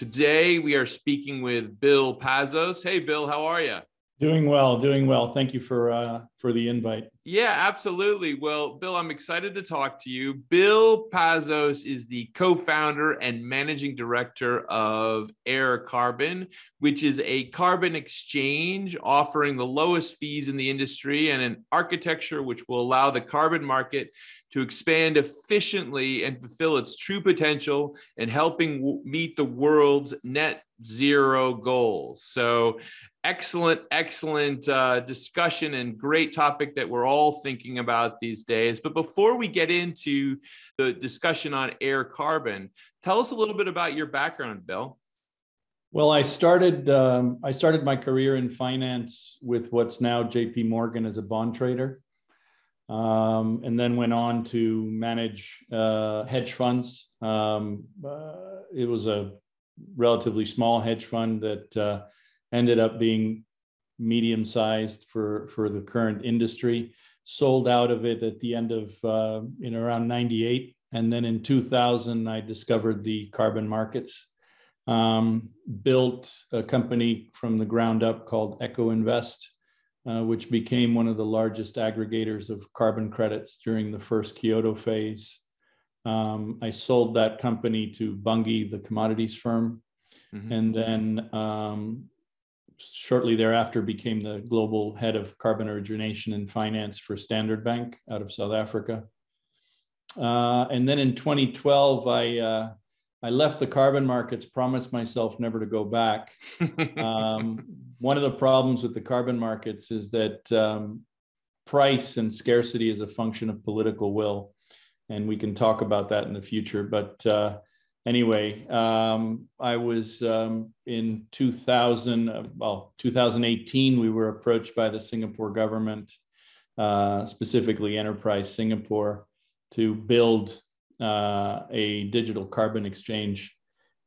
Today we are speaking with Bill Pazos. Hey, Bill, how are you? Doing well, doing well. Thank you for uh, for the invite. Yeah, absolutely. Well, Bill, I'm excited to talk to you. Bill Pazos is the co-founder and managing director of Air Carbon, which is a carbon exchange offering the lowest fees in the industry and an architecture which will allow the carbon market to expand efficiently and fulfill its true potential and helping w- meet the world's net zero goals. So, excellent, excellent uh, discussion and great topic that we're all thinking about these days. But before we get into the discussion on air carbon, tell us a little bit about your background, Bill. Well, I started um, I started my career in finance with what's now J.P. Morgan as a bond trader um, and then went on to manage uh, hedge funds. Um, uh, it was a relatively small hedge fund that uh, ended up being medium sized for, for the current industry. Sold out of it at the end of uh, in around 98. And then in 2000, I discovered the carbon markets. Um, built a company from the ground up called Eco Invest, uh, which became one of the largest aggregators of carbon credits during the first Kyoto phase. Um, I sold that company to Bunge, the commodities firm, mm-hmm. and then um, shortly thereafter became the global head of carbon origination and finance for Standard Bank out of South Africa. Uh, and then in 2012, I uh, I left the carbon markets, promised myself never to go back. um, one of the problems with the carbon markets is that um, price and scarcity is a function of political will. And we can talk about that in the future. But uh, anyway, um, I was um, in 2000, uh, well, 2018, we were approached by the Singapore government, uh, specifically Enterprise Singapore, to build uh, a digital carbon exchange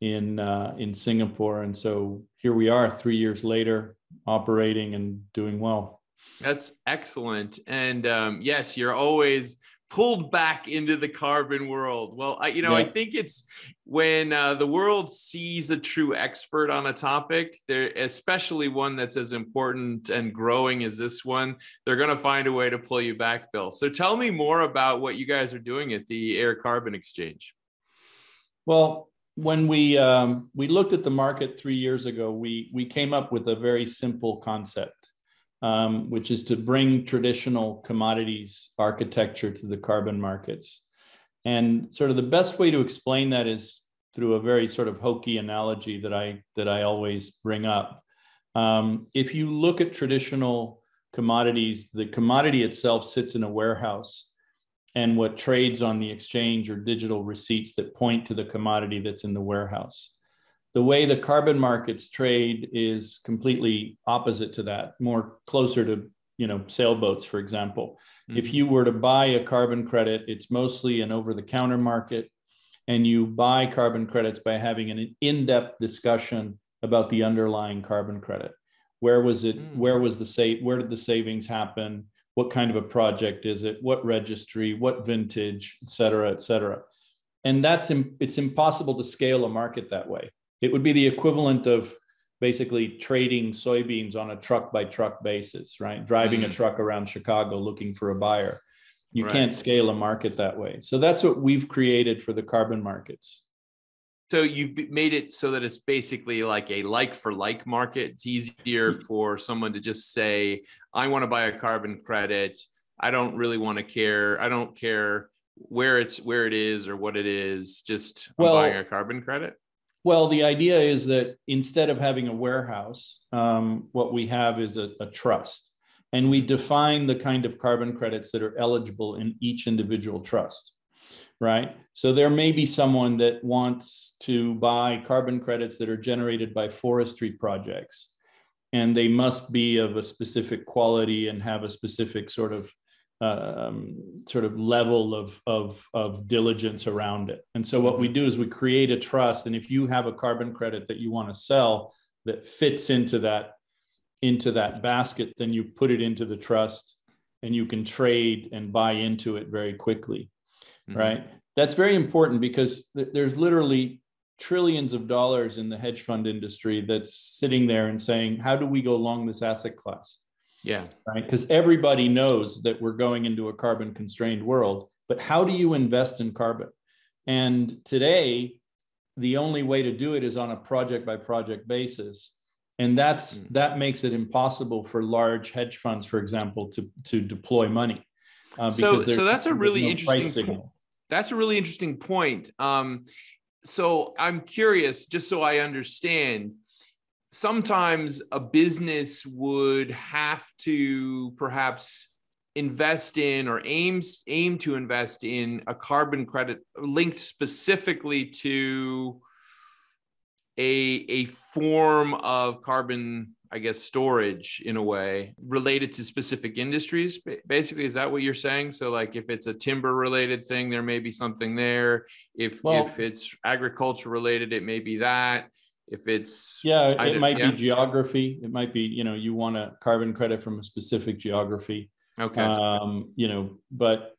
in uh, in Singapore, and so here we are, three years later, operating and doing well. That's excellent, and um, yes, you're always pulled back into the carbon world. Well, I, you know, yeah. I think it's when uh, the world sees a true expert on a topic, there, especially one that's as important and growing as this one, they're going to find a way to pull you back, Bill. So tell me more about what you guys are doing at the Air Carbon Exchange. Well, when we um, we looked at the market three years ago, we we came up with a very simple concept um, which is to bring traditional commodities architecture to the carbon markets. And sort of the best way to explain that is through a very sort of hokey analogy that I that I always bring up. Um, if you look at traditional commodities, the commodity itself sits in a warehouse, and what trades on the exchange are digital receipts that point to the commodity that's in the warehouse the way the carbon markets trade is completely opposite to that more closer to you know sailboats for example. Mm-hmm. if you were to buy a carbon credit it's mostly an over the counter market and you buy carbon credits by having an in-depth discussion about the underlying carbon credit. Where was it mm-hmm. where was the save where did the savings happen? What kind of a project is it? What registry? What vintage? Et cetera et cetera. And that's it's impossible to scale a market that way it would be the equivalent of basically trading soybeans on a truck by truck basis, right? Driving mm. a truck around Chicago looking for a buyer. You right. can't scale a market that way. So that's what we've created for the carbon markets. So you've made it so that it's basically like a like for like market. It's easier mm. for someone to just say, I want to buy a carbon credit. I don't really want to care. I don't care where it's where it is or what it is. Just well, buying a carbon credit. Well, the idea is that instead of having a warehouse, um, what we have is a, a, trust. And we define the kind of carbon credits that are eligible in each individual trust. right? So there may be someone that wants to buy carbon credits that are generated by forestry projects, and they must be of a specific quality and have a specific sort of um, sort of level of, of, of diligence around it. And so what we do is we create a trust. And if you have a carbon credit that you want to sell that fits into that into that basket, then you put it into the trust and you can trade and buy into it very quickly. Mm-hmm. Right. That's very important because th- there's literally trillions of dollars in the hedge fund industry that's sitting there and saying, how do we go along this asset class? Yeah. Right. Because everybody knows that we're going into a carbon constrained world, but how do you invest in carbon? And today, the only way to do it is on a project by project basis. And that's mm. that makes it impossible for large hedge funds, for example, to, to deploy money. Uh, so, so that's a really no interesting. That's a really interesting point. Um, so I'm curious, just so I understand, sometimes a business would have to perhaps invest in or aims aim to invest in a carbon credit linked specifically to a a form of carbon i guess storage in a way related to specific industries basically is that what you're saying? So like if it's a timber related thing there may be something there. If well, if it's agriculture related it may be that if it's yeah it might yeah. be geography. It might be you know you want a carbon credit from a specific geography. Okay. Um, you know but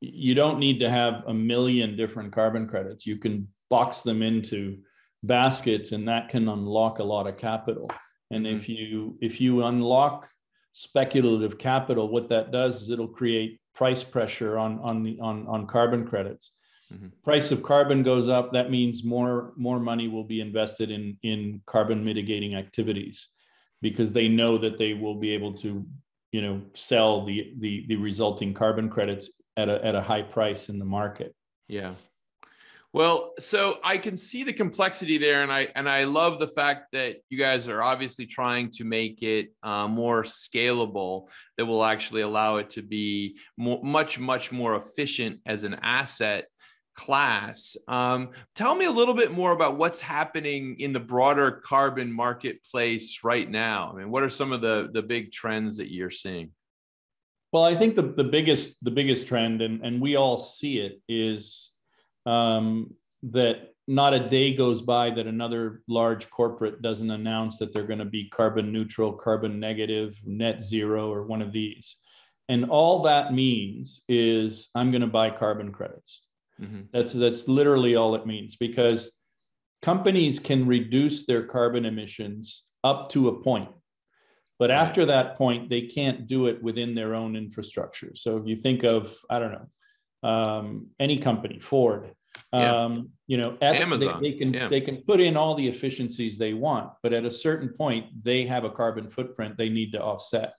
you don't need to have a million different carbon credits. You can box them into baskets and that can unlock a lot of capital. And mm-hmm. if you if you unlock speculative capital what that does is it'll create price pressure on on the on on carbon credits mm-hmm. price of carbon goes up that means more more money will be invested in in carbon mitigating activities because they know that they will be able to you know sell the the, the resulting carbon credits at a, at a high price in the market yeah well, so I can see the complexity there, and I and I love the fact that you guys are obviously trying to make it uh, more scalable. That will actually allow it to be more, much much more efficient as an asset class. Um, tell me a little bit more about what's happening in the broader carbon marketplace right now. I mean, what are some of the the big trends that you're seeing? Well, I think the, the biggest the biggest trend, and, and we all see it, is um, that not a day goes by that another large corporate doesn't announce that they're going to be carbon neutral, carbon negative, net zero, or one of these. And all that means is I'm going to buy carbon credits. Mm-hmm. That's that's literally all it means because companies can reduce their carbon emissions up to a point. But right. after that point, they can't do it within their own infrastructure. So if you think of, I don't know, um, any company, Ford, yeah. um, you know, at, Amazon, they, they can yeah. they can put in all the efficiencies they want, but at a certain point, they have a carbon footprint they need to offset,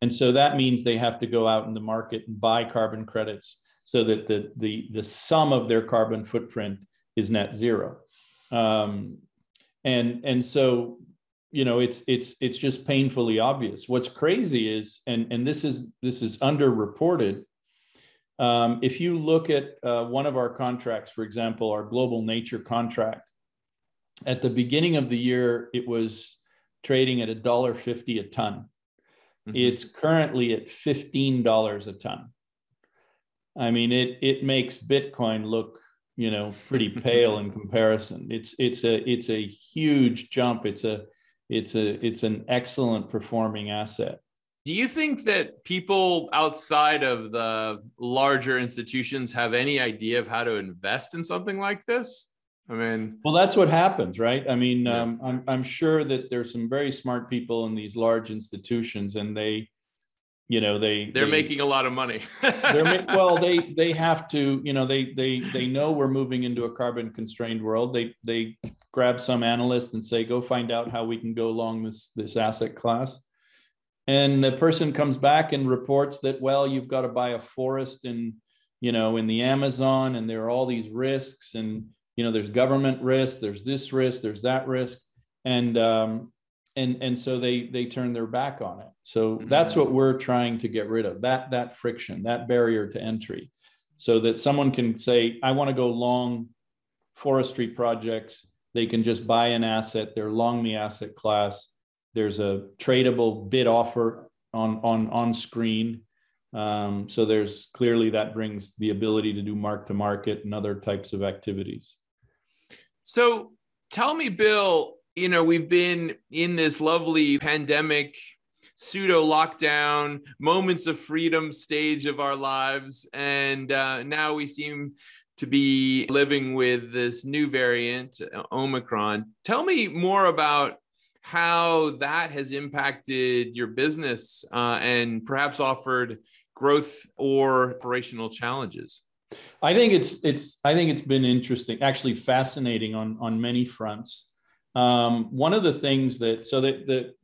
and so that means they have to go out in the market and buy carbon credits so that the, the, the sum of their carbon footprint is net zero. Um, and, and so, you know, it's, it's, it's just painfully obvious. What's crazy is, and, and this is, this is underreported. Um, if you look at uh, one of our contracts, for example, our global nature contract, at the beginning of the year, it was trading at a dollar fifty a ton. Mm-hmm. It's currently at fifteen dollars a ton. I mean, it it makes Bitcoin look, you know, pretty pale in comparison. It's it's a it's a huge jump. It's a it's a it's an excellent performing asset. Do you think that people outside of the larger institutions have any idea of how to invest in something like this? I mean, well, that's what happens, right? I mean, yeah. um, I'm I'm sure that there's some very smart people in these large institutions, and they you know they they're they, making a lot of money. They're ma- well they they have to you know they they they know we're moving into a carbon constrained world. They they grab some analyst and say go find out how we can go along this this asset class. And the person comes back and reports that well you've got to buy a forest in you know in the amazon and there are all these risks and you know there's government risk there's this risk there's that risk. And um, and and so they they turn their back on it so mm-hmm. that's what we're trying to get rid of that that friction that barrier to entry so that someone can say, I want to go long forestry projects. They can just buy an asset, they're long the asset class. There's a tradable bid offer on, on, on screen. Um, so there's clearly that brings the ability to do mark to market and other types of activities. So tell me, Bill, you know, we've been in this lovely pandemic pseudo lockdown, moments of freedom stage of our lives. And uh, now we seem to be living with this new variant, uh, Omicron. Tell me more about how that has impacted your business uh, and perhaps offered growth or operational challenges. I think it's it's I think it's been interesting, actually fascinating on on many fronts. Um, one of the things that so that the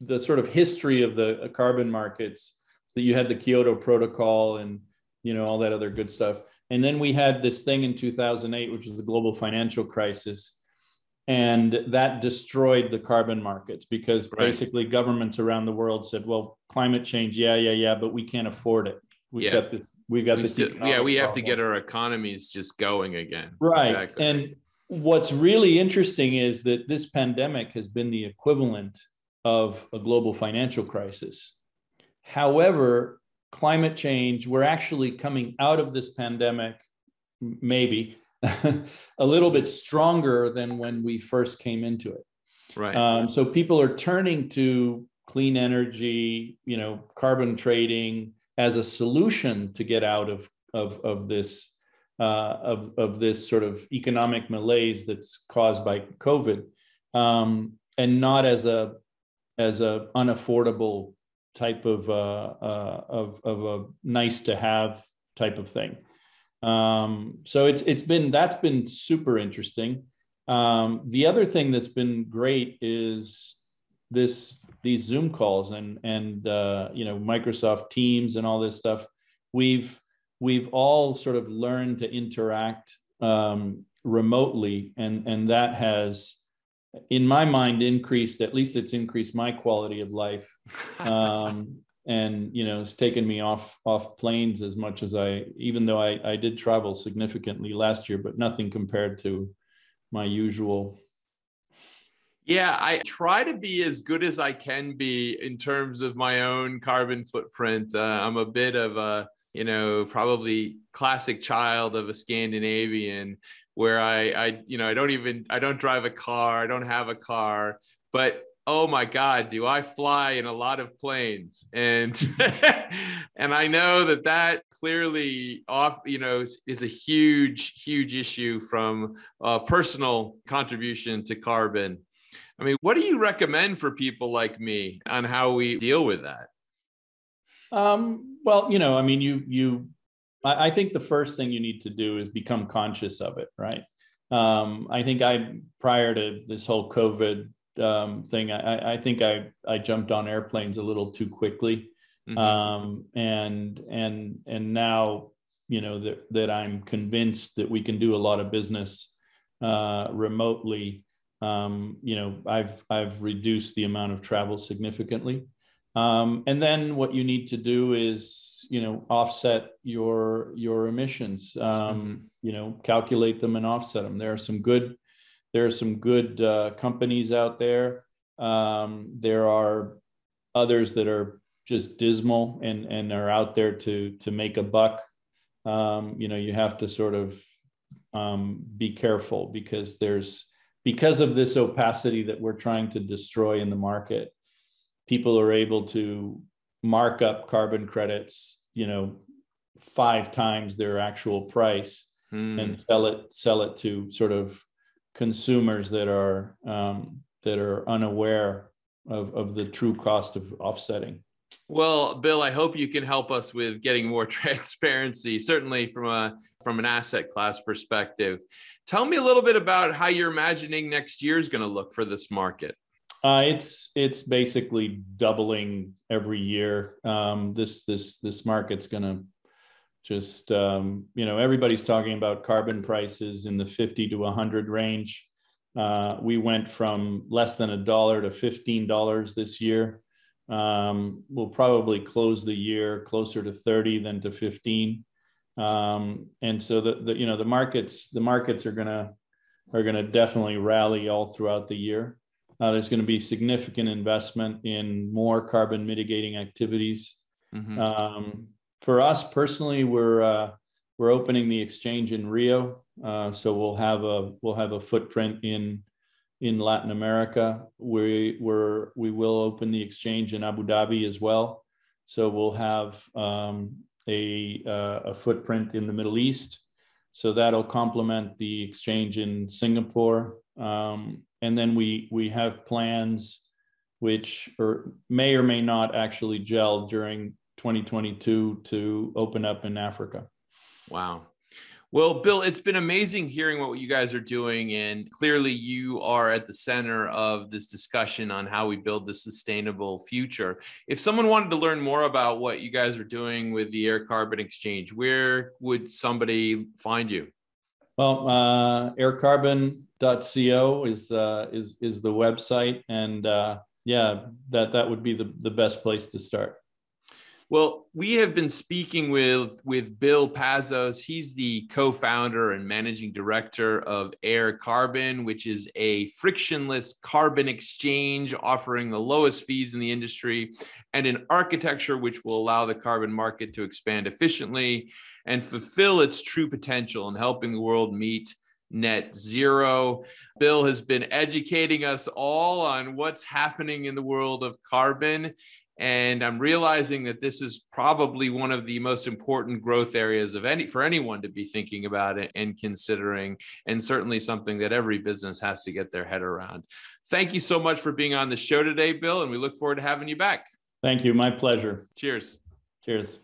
the sort of history of the uh, carbon markets that you had the Kyoto Protocol and you know all that other good stuff, and then we had this thing in 2008, which was the global financial crisis, and that destroyed the carbon markets because right. basically governments around the world said, "Well, climate change, yeah, yeah, yeah, but we can't afford it. We've yeah. got this. We've got we this. Still, yeah, we have to get our economies just going again. Right, exactly. and what's really interesting is that this pandemic has been the equivalent of a global financial crisis. However, climate change, we're actually coming out of this pandemic, maybe a little bit stronger than when we first came into it. Right. Um, so people are turning to clean energy, you know, carbon trading as a solution to get out of of, of this uh, of, of this sort of economic malaise that's caused by COVID, um, and not as a as a unaffordable type of uh, uh, of of a nice to have type of thing. Um, so it's it's been that's been super interesting. Um, the other thing that's been great is this these Zoom calls and and uh, you know Microsoft Teams and all this stuff. We've we've all sort of learned to interact um, remotely, and and that has in my mind increased at least it's increased my quality of life. Um, and you know it's taken me off off planes as much as i even though i i did travel significantly last year but nothing compared to my usual. Yeah i try to be as good as i can be in terms of my own carbon footprint. Uh, i'm a bit of a you know probably classic child of a scandinavian where I, I, you know, I don't even, I don't drive a car, I don't have a car, but oh my God, do I fly in a lot of planes? And, and I know that that clearly off, you know, is, a huge, huge issue from personal contribution to carbon. I mean, what do you recommend for people like me on how we deal with that? Um, well, you know, I mean, you you I, I think the first thing you need to do is become conscious of it, right? Um, I think I prior to this whole COVID um, thing, I, I, think I I jumped on airplanes a little too quickly, mm-hmm. um, and and and now you know that that I'm convinced that we can do a lot of business uh, remotely. Um, you know, I've I've reduced the amount of travel significantly. Um, and then what you need to do is, you know, offset your your emissions. Um, mm-hmm. You know, calculate them and offset them. There are some good there are some good uh, companies out there. Um, there are others that are just dismal and and are out there to to make a buck. Um, you know, you have to sort of um, be careful because there's because of this opacity that we're trying to destroy in the market people are able to mark up carbon credits, you know, five times their actual price mm. and sell it sell it to sort of consumers that are um, that are unaware of, of the true cost of offsetting. Well, Bill, I hope you can help us with getting more transparency, certainly from a from an asset class perspective. Tell me a little bit about how you're imagining next year is going to look for this market. Uh, it's it's basically doubling every year. Um, this this this market's going to just um, you know everybody's talking about carbon prices in the 50 to 100 range. Uh, we went from less than a dollar to $15 this year. Um, we'll probably close the year closer to 30 than to 15. Um, and so the, the you know the markets the markets are gonna are gonna definitely rally all throughout the year. Uh, there's going to be significant investment in more carbon mitigating activities. Mm-hmm. Um, for us personally, we're uh, we're opening the exchange in Rio, uh, so we'll have a we'll have a footprint in in Latin America. We we're we will open the exchange in Abu Dhabi as well. So we'll have um, a uh, a footprint in the Middle East. So that'll complement the exchange in Singapore. Um, and then we we have plans which or may or may not actually gel during 2022 to open up in Africa. Wow. Well, Bill, it's been amazing hearing what you guys are doing. And clearly, you are at the center of this discussion on how we build the sustainable future. If someone wanted to learn more about what you guys are doing with the Air Carbon Exchange, where would somebody find you? Well, uh, aircarbon.co is, uh, is, is the website. And uh, yeah, that, that would be the, the best place to start. Well, we have been speaking with with Bill Pazos. He's the co-founder and managing director of Air Carbon, which is a frictionless carbon exchange offering the lowest fees in the industry and an architecture which will allow the carbon market to expand efficiently and fulfill its true potential in helping the world meet net zero. Bill has been educating us all on what's happening in the world of carbon. And i'm realizing that this is probably one of the most important growth areas of any for anyone to be thinking about it and considering and certainly something that every business has to get their head around. Thank you so much for being on the show today bill and we look forward to having you back. Thank you. My pleasure. Cheers. Cheers